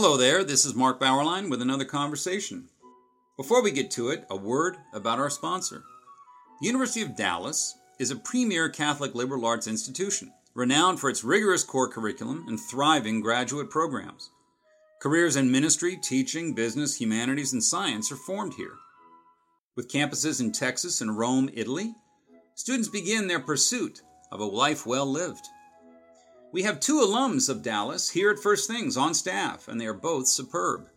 Hello there, this is Mark Bauerlein with another conversation. Before we get to it, a word about our sponsor. The University of Dallas is a premier Catholic liberal arts institution, renowned for its rigorous core curriculum and thriving graduate programs. Careers in ministry, teaching, business, humanities, and science are formed here. With campuses in Texas and Rome, Italy, students begin their pursuit of a life well lived. We have two alums of Dallas here at First Things on staff, and they are both superb.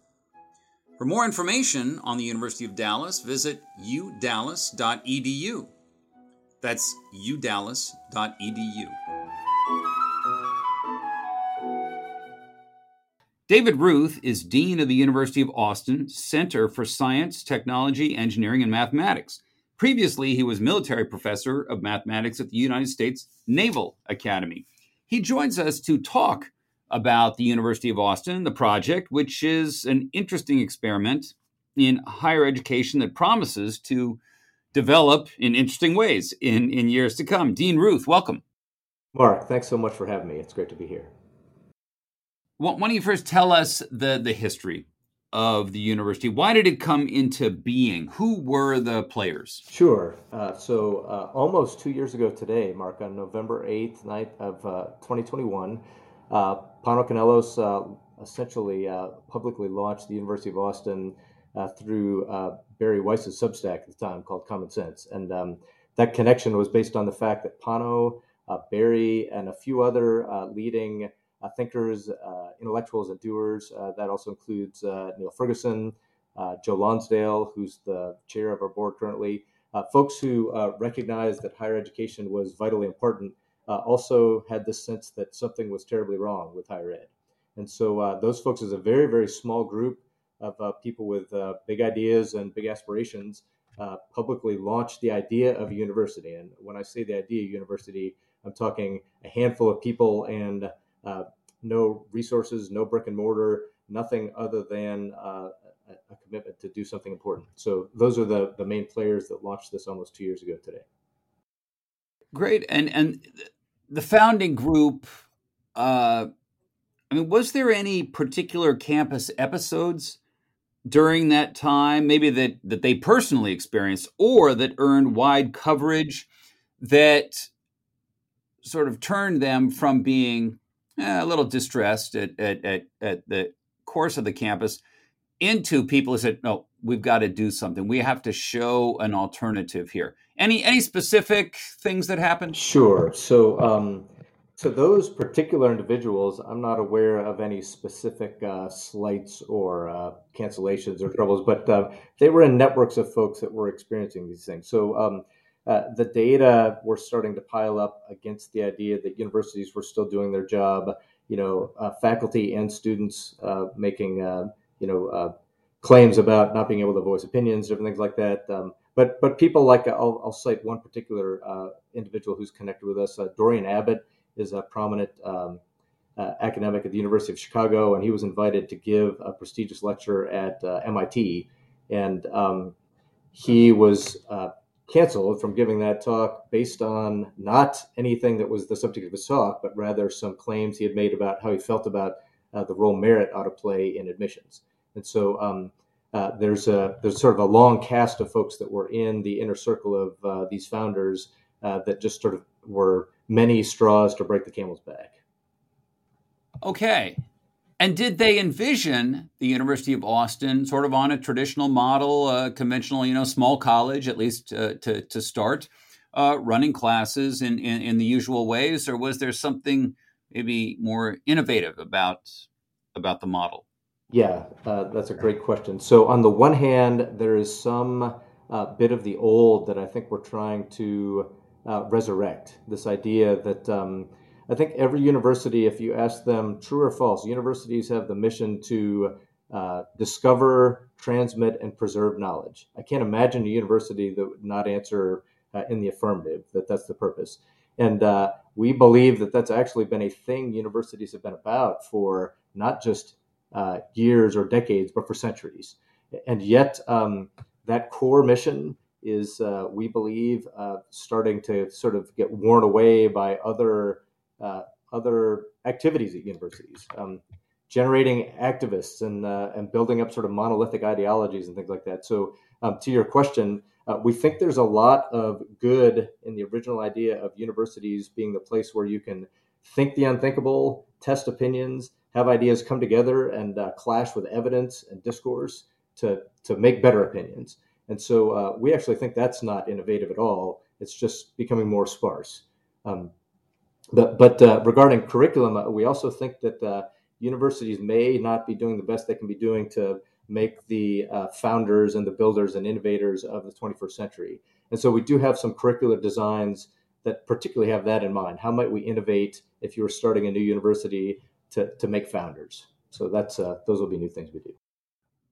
For more information on the University of Dallas, visit udallas.edu. That's udallas.edu. David Ruth is Dean of the University of Austin Center for Science, Technology, Engineering, and Mathematics. Previously, he was military professor of mathematics at the United States Naval Academy. He joins us to talk about the University of Austin, the project, which is an interesting experiment in higher education that promises to develop in interesting ways in, in years to come. Dean Ruth, welcome. Mark, thanks so much for having me. It's great to be here. Well, why don't you first tell us the, the history of the university? Why did it come into being? Who were the players? Sure. Uh, so, uh, almost two years ago today, Mark, on November 8th, night of uh, 2021, uh, Pano Kanelos uh, essentially uh, publicly launched the University of Austin through Bari Weiss's Substack at the time called Common Sense. And um, that connection was based on the fact that Pano, Bari, and a few other leading uh, thinkers, uh, intellectuals, and doers. Uh, that also includes Niall Ferguson, Joe Lonsdale, who's the chair of our board currently, folks who recognized that higher education was vitally important. also had this sense that something was terribly wrong with higher ed. And so those folks is a very, very small group of uh, people with uh, big ideas and big aspirations uh, publicly launched the idea of a university. And when I say the idea of university, I'm talking a handful of people and uh, no resources, no brick and mortar, nothing other than uh, a, commitment to do something important. So those are the the main players that launched this almost two years ago today. Great, and and the founding group. Uh, I mean, was there any particular campus episodes during that time, maybe that that they personally experienced, or that earned wide coverage, that sort of turned them from being eh, a little distressed at, at, at, at the course of the campus into people who said, no, we've got to do something. We have to show an alternative here. Any any specific things that happened? Sure. So um, to those particular individuals, I'm not aware of any specific uh, slights or uh, cancellations or troubles, but uh, they were in networks of folks that were experiencing these things. So um, uh, the data were starting to pile up against the idea that universities were still doing their job. You know, uh, faculty and students uh, making uh, you know uh, claims about not being able to voice opinions, different things like that. Um, but but people like I'll, I'll cite one particular individual who's connected with us. Dorian Abbott is a prominent. Um, academic at the University of Chicago, and he was invited to give a prestigious lecture at MIT. And um, he was canceled from giving that talk based on not anything that was the subject of his talk, but rather some claims he had made about how he felt about uh, the role merit ought to play in admissions. And so um, uh, there's a there's sort of a long cast of folks that were in the inner circle of uh, these founders uh, that just sort of were many straws to break the camel's back. Okay, and did they envision the University of Austin sort of on a traditional model, uh, conventional, you know, small college, at least uh, to, to start, uh, running classes in, in, in, the usual ways? Or was there something maybe more innovative about, about the model? Yeah, uh, that's a great question. So, on the one hand, there is some uh, bit of the old that I think we're trying to uh, resurrect this idea that. Um, I think every university, if you ask them true or false, universities have the mission to uh, discover, transmit, and preserve knowledge. I can't imagine a university that would not answer uh, in the affirmative that that's the purpose. And uh, we believe that that's actually been a thing universities have been about for not just uh, years or decades, but for centuries. And yet, um, that core mission is, uh, we believe, uh, starting to sort of get worn away by other uh, other activities at universities. Um, generating activists and uh, and building up sort of monolithic ideologies and things like that. So, um, to your question, uh, we think there's a lot of good in the original idea of universities being the place where you can think the unthinkable, test opinions, have ideas come together and uh, clash with evidence and discourse to to make better opinions. And so, uh, we actually think that's not innovative at all. It's just becoming more sparse. Um, but but uh, regarding curriculum, uh, we also think that uh, universities may not be doing the best they can be doing to make the uh, founders and the builders and innovators of the 21st century. And so we do have some curricular designs that particularly have that in mind. How might we innovate if you were starting a new university to, to make founders? So that's uh, those will be new things we do.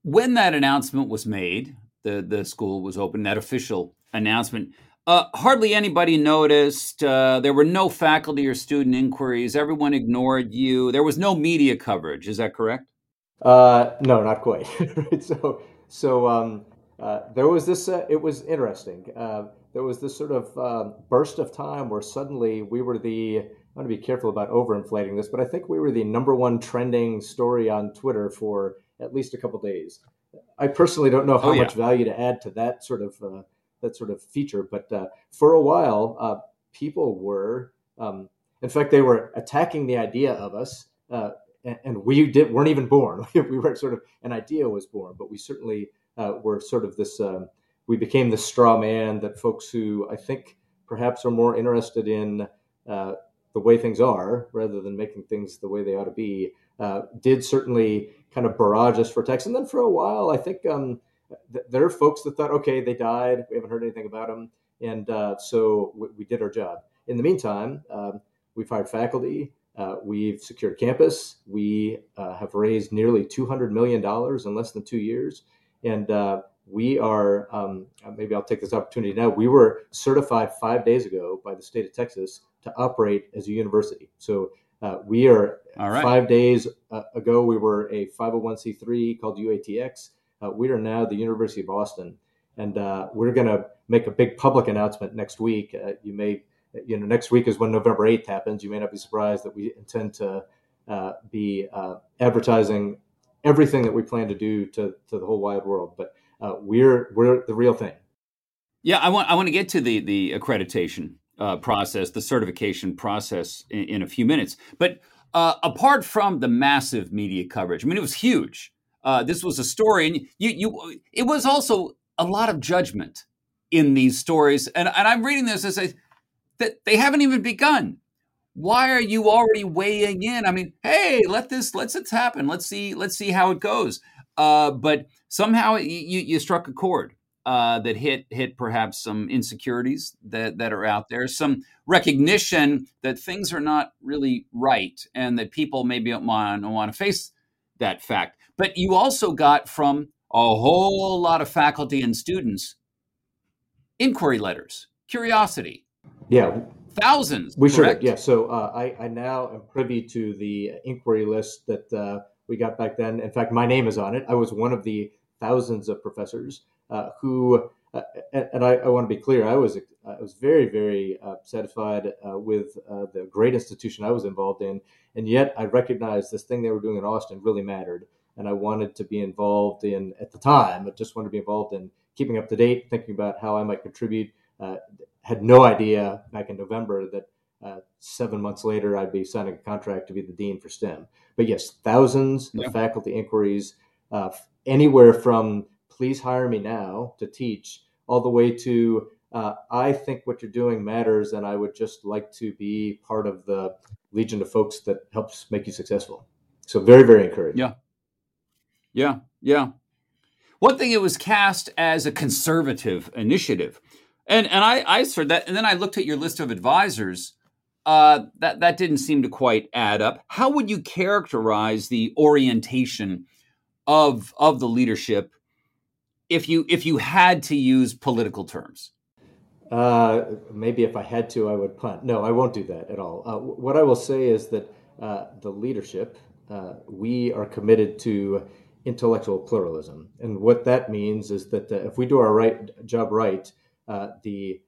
When that announcement was made, the the school was open. That official announcement. Uh, hardly anybody noticed. Uh, there were no faculty or student inquiries. Everyone ignored you. There was no media coverage. Is that correct? Uh, no, not quite. so, so um, uh, there was this. Uh, it was interesting. Uh, there was this sort of um, burst of time where suddenly we were the. I want to be careful about overinflating this, but I think we were the number one trending story on Twitter for at least a couple days. I personally don't know how oh, yeah. much value to add to that sort of that sort of feature. But uh, for a while, uh, people were, um, in fact, they were attacking the idea of us, uh, and, and, we did weren't even born. we were sort of an idea was born, but we certainly uh, were sort of this. Um, we became the straw man that folks who I think perhaps are more interested in uh, the way things are rather than making things the way they ought to be. Uh, did certainly kind of barrage us for text, and then for a while, I think. Um, there are folks that thought, okay, they died. We haven't heard anything about them, and uh, so we, we, did our job. In the meantime, um, we've hired faculty. Uh, we've secured campus. We uh, have raised nearly $200 million in less than two years. And uh, we are, um, maybe I'll take this opportunity now. We were certified five days ago by the state of Texas to operate as a university. So uh, we are five days uh, ago, we were a 501c3 called UATX. Uh, we are now the University of Austin, and uh, we're going to make a big public announcement next week. Uh, you may, you know, next week is when November 8th happens. You may not be surprised that we intend to uh, be uh, advertising everything that we plan to do to, to the whole wide world. But uh, we're we're the real thing. Yeah, I want I want to get to the the accreditation process, the certification process in, in a few minutes, but. apart from the massive media coverage, I mean, it was huge uh, this was a story, and you, you, it was also a lot of judgment in these stories. And, and I'm reading this as that they haven't even begun. Why are you already weighing in? I mean, hey, let this let's it happen. Let's see let's see how it goes. Uh, but somehow you, you struck a chord uh, that hit hit perhaps some insecurities that that are out there, some recognition that things are not really right, and that people maybe don't want to face that fact. But you also got from a whole lot of faculty and students inquiry letters, curiosity. Yeah. Thousands. We correct? sure. Yeah. So uh, I, I now am privy to the inquiry list that uh, we got back then. In fact, my name is on it. I was one of the thousands of professors uh, who, uh, and, I, I, want to be clear, I was I was very very uh, satisfied uh, with the great institution I was involved in, and yet I recognized this thing they were doing in Austin really mattered, and I wanted to be involved in at the time. I just wanted to be involved in keeping up to date, thinking about how I might contribute. Uh, had no idea back in November that uh, seven months later I'd be signing a contract to be the dean for STEM. But yes, thousands yeah. of faculty inquiries, uh, anywhere from please hire me now to teach, all the way to uh, I think what you're doing matters, and I would just like to be part of the legion of folks that helps make you successful. So very, very encouraging. Yeah, yeah, yeah. One thing it was cast as a conservative initiative, and and I I heard that, and then I looked at your list of advisors. Uh, that that didn't seem to quite add up. How would you characterize the orientation of of the leadership if you if you had to use political terms? Uh, maybe if I had to, I would punt. No, I won't do that at all. Uh, what I will say is that uh, the leadership, uh, we are committed to intellectual pluralism. And what that means is that uh, if we do our right job right, uh, the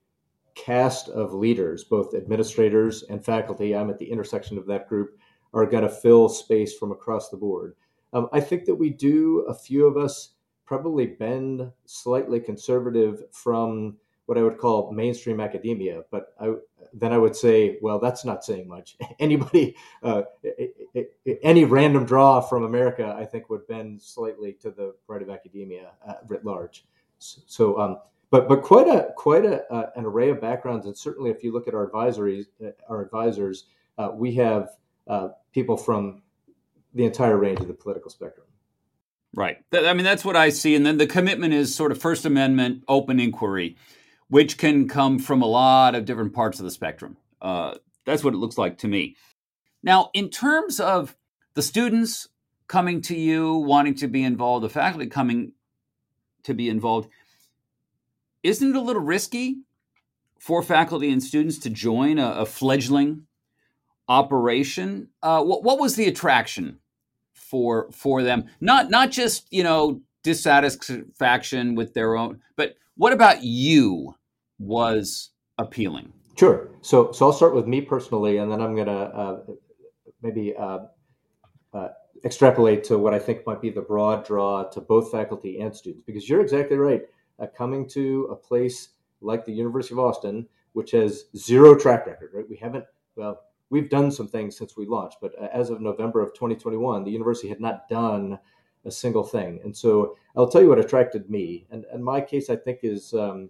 cast of leaders, both administrators and faculty, I'm at the intersection of that group, are going to fill space from across the board. Um, I think that we do, a few of us probably bend slightly conservative from what I would call mainstream academia. But I, then I would say, well, that's not saying much. Anybody, uh, any random draw from America, I think, would bend slightly to the right of academia uh, writ large. So, um, but but quite a quite a, uh, an array of backgrounds, and certainly if you look at our advisories, uh, our advisors, uh, we have uh, people from the entire range of the political spectrum. Right. I mean, that's what I see. And then the commitment is sort of First Amendment open inquiry, which can come from a lot of different parts of the spectrum. Uh, that's what it looks like to me. Now, in terms of the students coming to you, wanting to be involved, the faculty coming to be involved, isn't it a little risky for faculty and students to join a, a fledgling operation? Uh, what, what was the attraction for for them? Not not just you know dissatisfaction with their own, but what about you was appealing? Sure. So so I'll start with me personally, and then I'm gonna uh, maybe uh, uh, extrapolate to what I think might be the broad draw to both faculty and students, because you're exactly right. Uh, coming to a place like the University of Austin, which has zero track record, right? We haven't well we've done some things since we launched, but uh, as of November of 2021, the university had not done a single thing. And so I'll tell you what attracted me. And, and my case, I think, is um,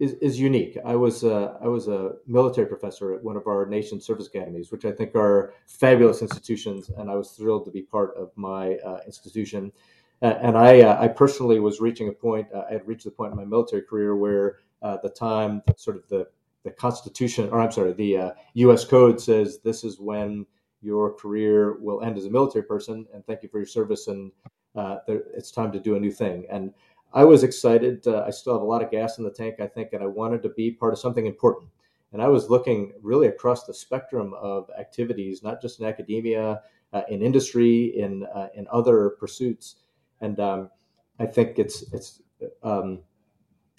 is, is unique. I was uh, I was a military professor at one of our nation's service academies, which I think are fabulous institutions, and I was thrilled to be part of my uh, institution. Uh, and I uh, I personally was reaching a point. Uh, I had reached the point in my military career where uh, the time, sort of the the Constitution, or I'm sorry, the U.S. Code says this is when your career will end as a military person, and thank you for your service, and there, it's time to do a new thing. And I was excited. Uh, I still have a lot of gas in the tank, I think, and I wanted to be part of something important. And I was looking really across the spectrum of activities, not just in academia, uh, in industry, in uh, in other pursuits. And um, I think it's it's um,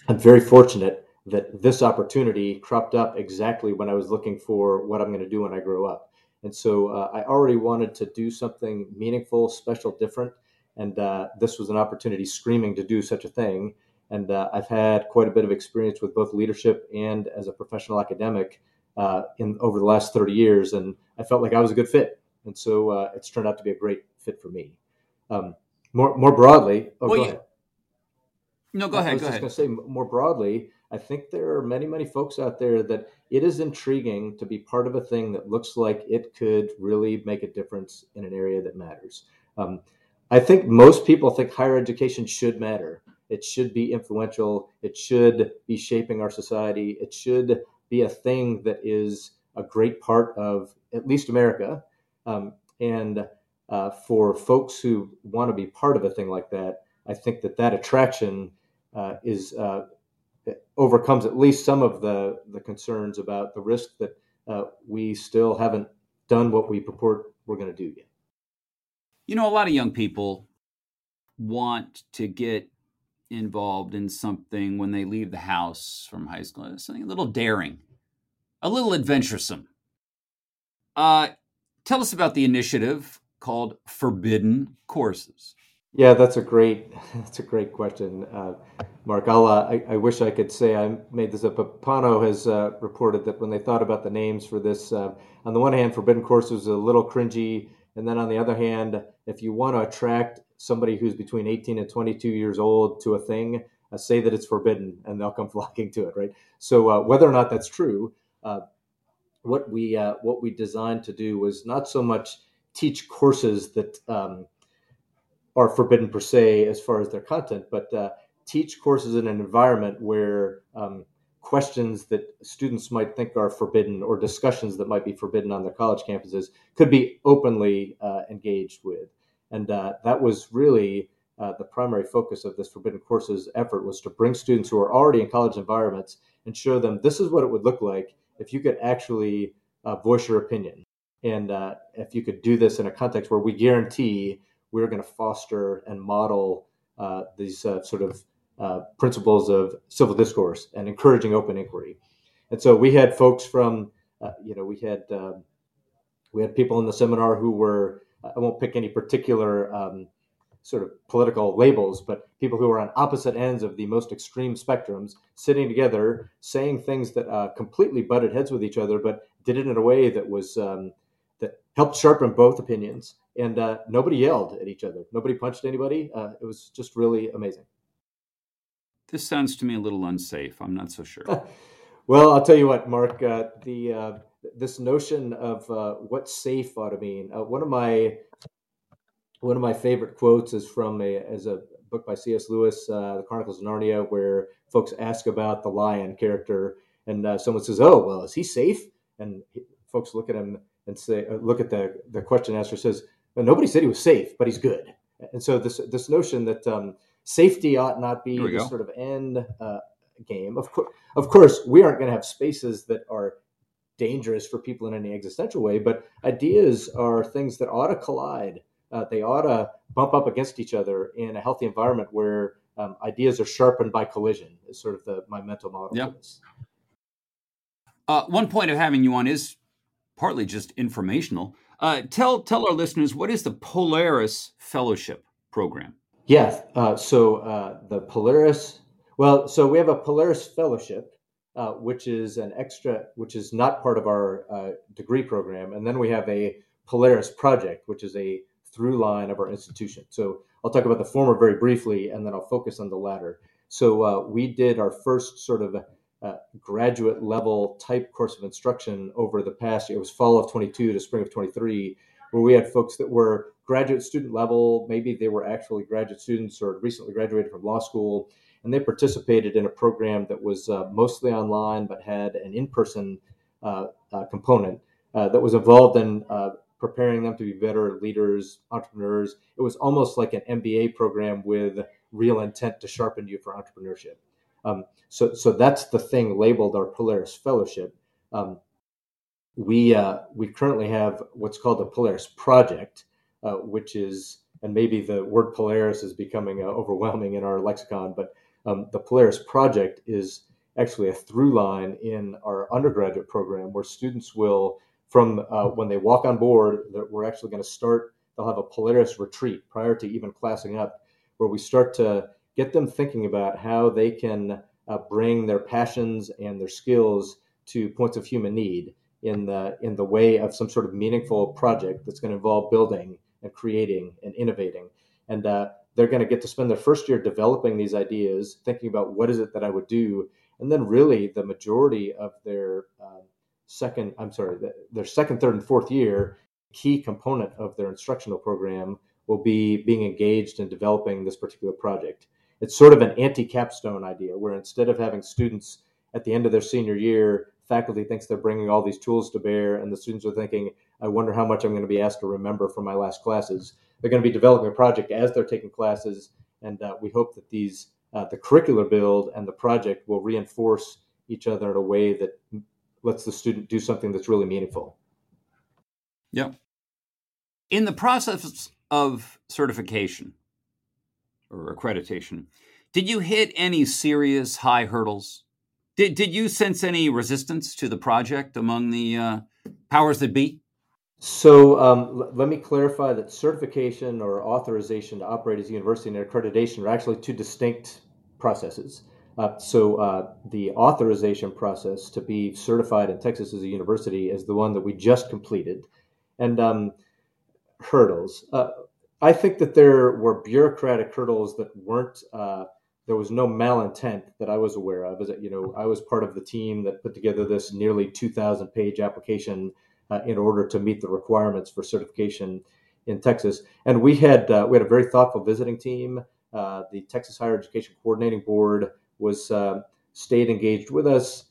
I'm very fortunate that this opportunity cropped up exactly when I was looking for what I'm going to do when I grow up. And so uh, I already wanted to do something meaningful, special, different. And uh, this was an opportunity screaming to do such a thing. And uh, I've had quite a bit of experience with both leadership and as a professional academic uh, in over the last 30 years. And I felt like I was a good fit. And so uh, it's turned out to be a great fit for me. Um, more, more broadly, oh, well, go you, ahead. No, go ahead. I was go just going to say more broadly, I think there are many, many folks out there that it is intriguing to be part of a thing that looks like it could really make a difference in an area that matters. Um, I think most people think higher education should matter. It should be influential. It should be shaping our society. It should be a thing that is a great part of at least America. Um, and uh, for folks who want to be part of a thing like that, I think that that attraction uh, is uh, overcomes at least some of the, the concerns about the risk that uh, we still haven't done what we purport we're going to do yet. You know, a lot of young people want to get involved in something when they leave the house from high school, something a little daring, a little adventuresome. Uh, tell us about the initiative called Forbidden Courses. Yeah, that's a great that's a great question, uh, Mark. I'll, uh, I, I wish I could say I made this up, but Pano has uh, reported that when they thought about the names for this, uh, on the one hand, Forbidden Course was a little cringy, and then on the other hand, if you want to attract somebody who's between 18 and 22 years old to a thing, uh, say that it's forbidden, and they'll come flocking to it, right? So uh, whether or not that's true, what we what we designed to do was not so much teach courses that um, are forbidden per se as far as their content, but uh, teach courses in an environment where um, questions that students might think are forbidden or discussions that might be forbidden on their college campuses could be openly uh, engaged with. And uh, that was really uh, the primary focus of this Forbidden Courses effort was to bring students who are already in college environments and show them this is what it would look like if you could actually uh, voice your opinion. And uh, if you could do this in a context where we guarantee we're going to foster and model uh, these sort of uh, principles of civil discourse and encouraging open inquiry. And so we had folks from, uh, you know, we had um, we had people in the seminar who were I won't pick any particular um, sort of political labels, but people who are on opposite ends of the most extreme spectrums sitting together, saying things that uh, completely butted heads with each other, but did it in a way that was um, that helped sharpen both opinions. And uh, nobody yelled at each other. Nobody punched anybody. Uh, it was just really amazing. This sounds to me a little unsafe. I'm not so sure. well, I'll tell you what, Mark. Uh, the uh, this notion of uh, what safe ought to mean. one of my one of my favorite quotes is from a as a book by C.S. Lewis, uh, The Chronicles of Narnia, where folks ask about the lion character, and uh, someone says, "Oh, well, is he safe?" And he, folks look at him and say, uh, "Look at the the question asker says, well, nobody said he was safe, but he's good." And so this this notion that um, safety ought not be the sort of end uh, game. Of course, of course, we aren't going to have spaces that are dangerous for people in any existential way, but ideas are things that ought to collide uh, they ought to bump up against each other in a healthy environment where um, ideas are sharpened by collision. Is sort of the my mental model. Yep. Uh, one point of having you on is partly just informational. Uh, tell tell our listeners what is the Polaris Fellowship Program. Yes. Uh, so uh, the Polaris. Well, so we have a Polaris Fellowship, uh, which is an extra, which is not part of our uh, degree program, and then we have a Polaris Project, which is a through line of our institution. So I'll talk about the former very briefly, and then I'll focus on the latter. So uh, we did our first sort of uh, graduate level type course of instruction over the past. It was fall of 22 to spring of 23, where we had folks that were graduate student level. Maybe they were actually graduate students or recently graduated from law school, and they participated in a program that was uh, mostly online but had an in person uh, uh, component. Uh, that was involved in preparing them to be better leaders, entrepreneurs. It was almost like an MBA program with real intent to sharpen you for entrepreneurship. Um, so, so that's the thing labeled our Polaris Fellowship. Um, we uh, we currently have what's called the Polaris Project, uh, which is and maybe the word Polaris is becoming uh, overwhelming in our lexicon, but um, the Polaris Project is actually a through line in our undergraduate program where students will from uh, when they walk on board, we're actually going to start. They'll have a Polaris retreat prior to even classing up, where we start to get them thinking about how they can uh, bring their passions and their skills to points of human need in the in the way of some sort of meaningful project that's going to involve building and creating and innovating. And uh, they're going to get to spend their first year developing these ideas, thinking about what is it that I would do, and then really the majority of their uh, second, I'm sorry, their second, third, and fourth year, key component of their instructional program will be being engaged in developing this particular project. It's sort of an anti capstone idea where instead of having students at the end of their senior year, faculty thinks they're bringing all these tools to bear, and the students are thinking, I wonder how much I'm going to be asked to remember from my last classes. They're going to be developing a project as they're taking classes, and uh, we hope that these uh, the curricular build and the project will reinforce each other in a way that lets the student do something that's really meaningful. Yeah. In the process of certification or accreditation, did you hit any serious high hurdles? Did, did you sense any resistance to the project among the uh, powers that be? So um, l- let me clarify that certification or authorization to operate as a university and accreditation are actually two distinct processes. Uh, so uh, the authorization process to be certified in Texas as a university is the one that we just completed, and um, hurdles. Uh, I think that there were bureaucratic hurdles that weren't. Uh, there was no malintent that I was aware of. As you know, I was part of the team that put together this nearly 2,000 page application uh, in order to meet the requirements for certification in Texas, and we had uh, we had a very thoughtful visiting team. the Texas Higher Education Coordinating Board was uh, stayed engaged with us.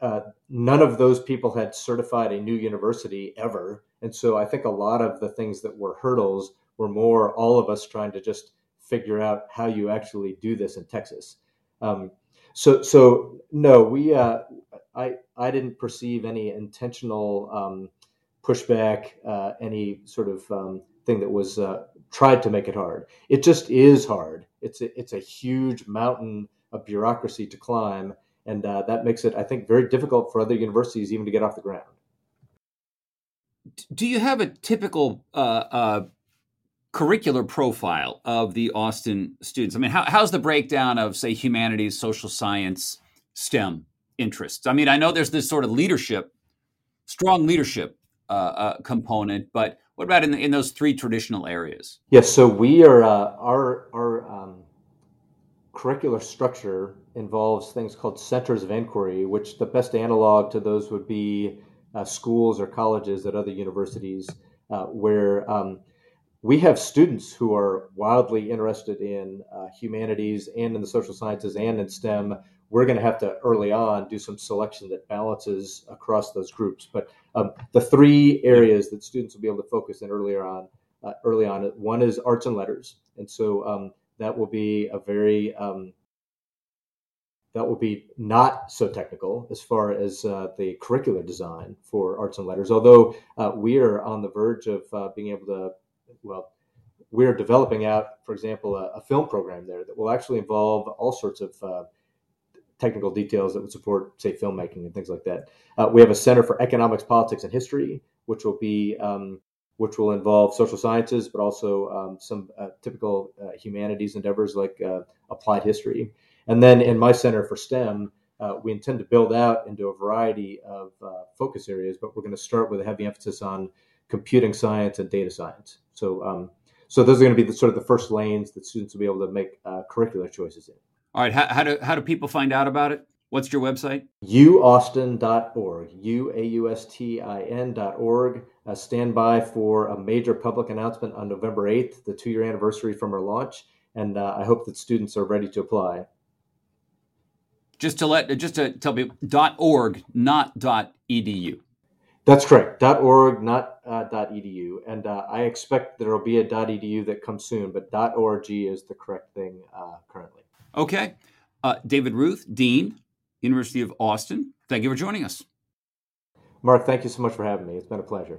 Uh, none of those people had certified a new university ever, and so I think a lot of the things that were hurdles were more all of us trying to just figure out how you actually do this in Texas. Um, so, so no, we uh, I I didn't perceive any intentional um, pushback, uh, any sort of um, thing that was uh, tried to make it hard. It just is hard. It's a, it's a huge mountain of bureaucracy to climb, and uh, that makes it, I think, very difficult for other universities even to get off the ground. do you have a typical uh, uh, curricular profile of the Austin students? I mean, how, how's the breakdown of, say, humanities, social science, STEM interests? I mean, I know there's this sort of leadership, strong leadership uh, uh component, but what about in, the, in those three traditional areas? Yes, so we are uh, our our um, curricular structure involves things called centers of inquiry, which the best analog to those would be uh, schools or colleges at other universities, uh, where um, we have students who are wildly interested in uh, humanities and in the social sciences and in STEM. We're going to have to early on do some selection that balances across those groups. But um, the three areas that students will be able to focus in earlier on, uh, early on, one is arts and letters, and so um, that will be a very um, that will be not so technical as far as uh, the curricular design for arts and letters. Although uh, we are on the verge of uh, being able to, well, we're developing out, for example, a, a, film program there that will actually involve all sorts of uh, technical details that would support, say, filmmaking and things like that. Uh, we have a Center for Economics, Politics, and History, which will be um, which will involve social sciences, but also um, some uh, typical uh, humanities endeavors like uh, applied history. And then in my Center for STEM, uh, we intend to build out into a variety of focus areas, but we're going to start with a heavy emphasis on computing science and data science. So, um, so those are going to be the, sort of the first lanes that students will be able to make uh, curricular choices in. All right. How, how, do how do people find out about it? What's your website? uaustin.org. U A U S T I N.org. Uh, stand by for a major public announcement on November 8th, the two year anniversary from our launch. And uh, I hope that students are ready to apply. Just to let, just to tell people, .org, not .edu. That's correct. .org, not uh, .edu. And uh, I expect there will be a .edu that comes soon, but .org is the correct thing uh, currently. Okay. Uh, David Ruth, Dean, University of Austin. Thank you for joining us. Mark, thank you so much for having me. It's been a pleasure.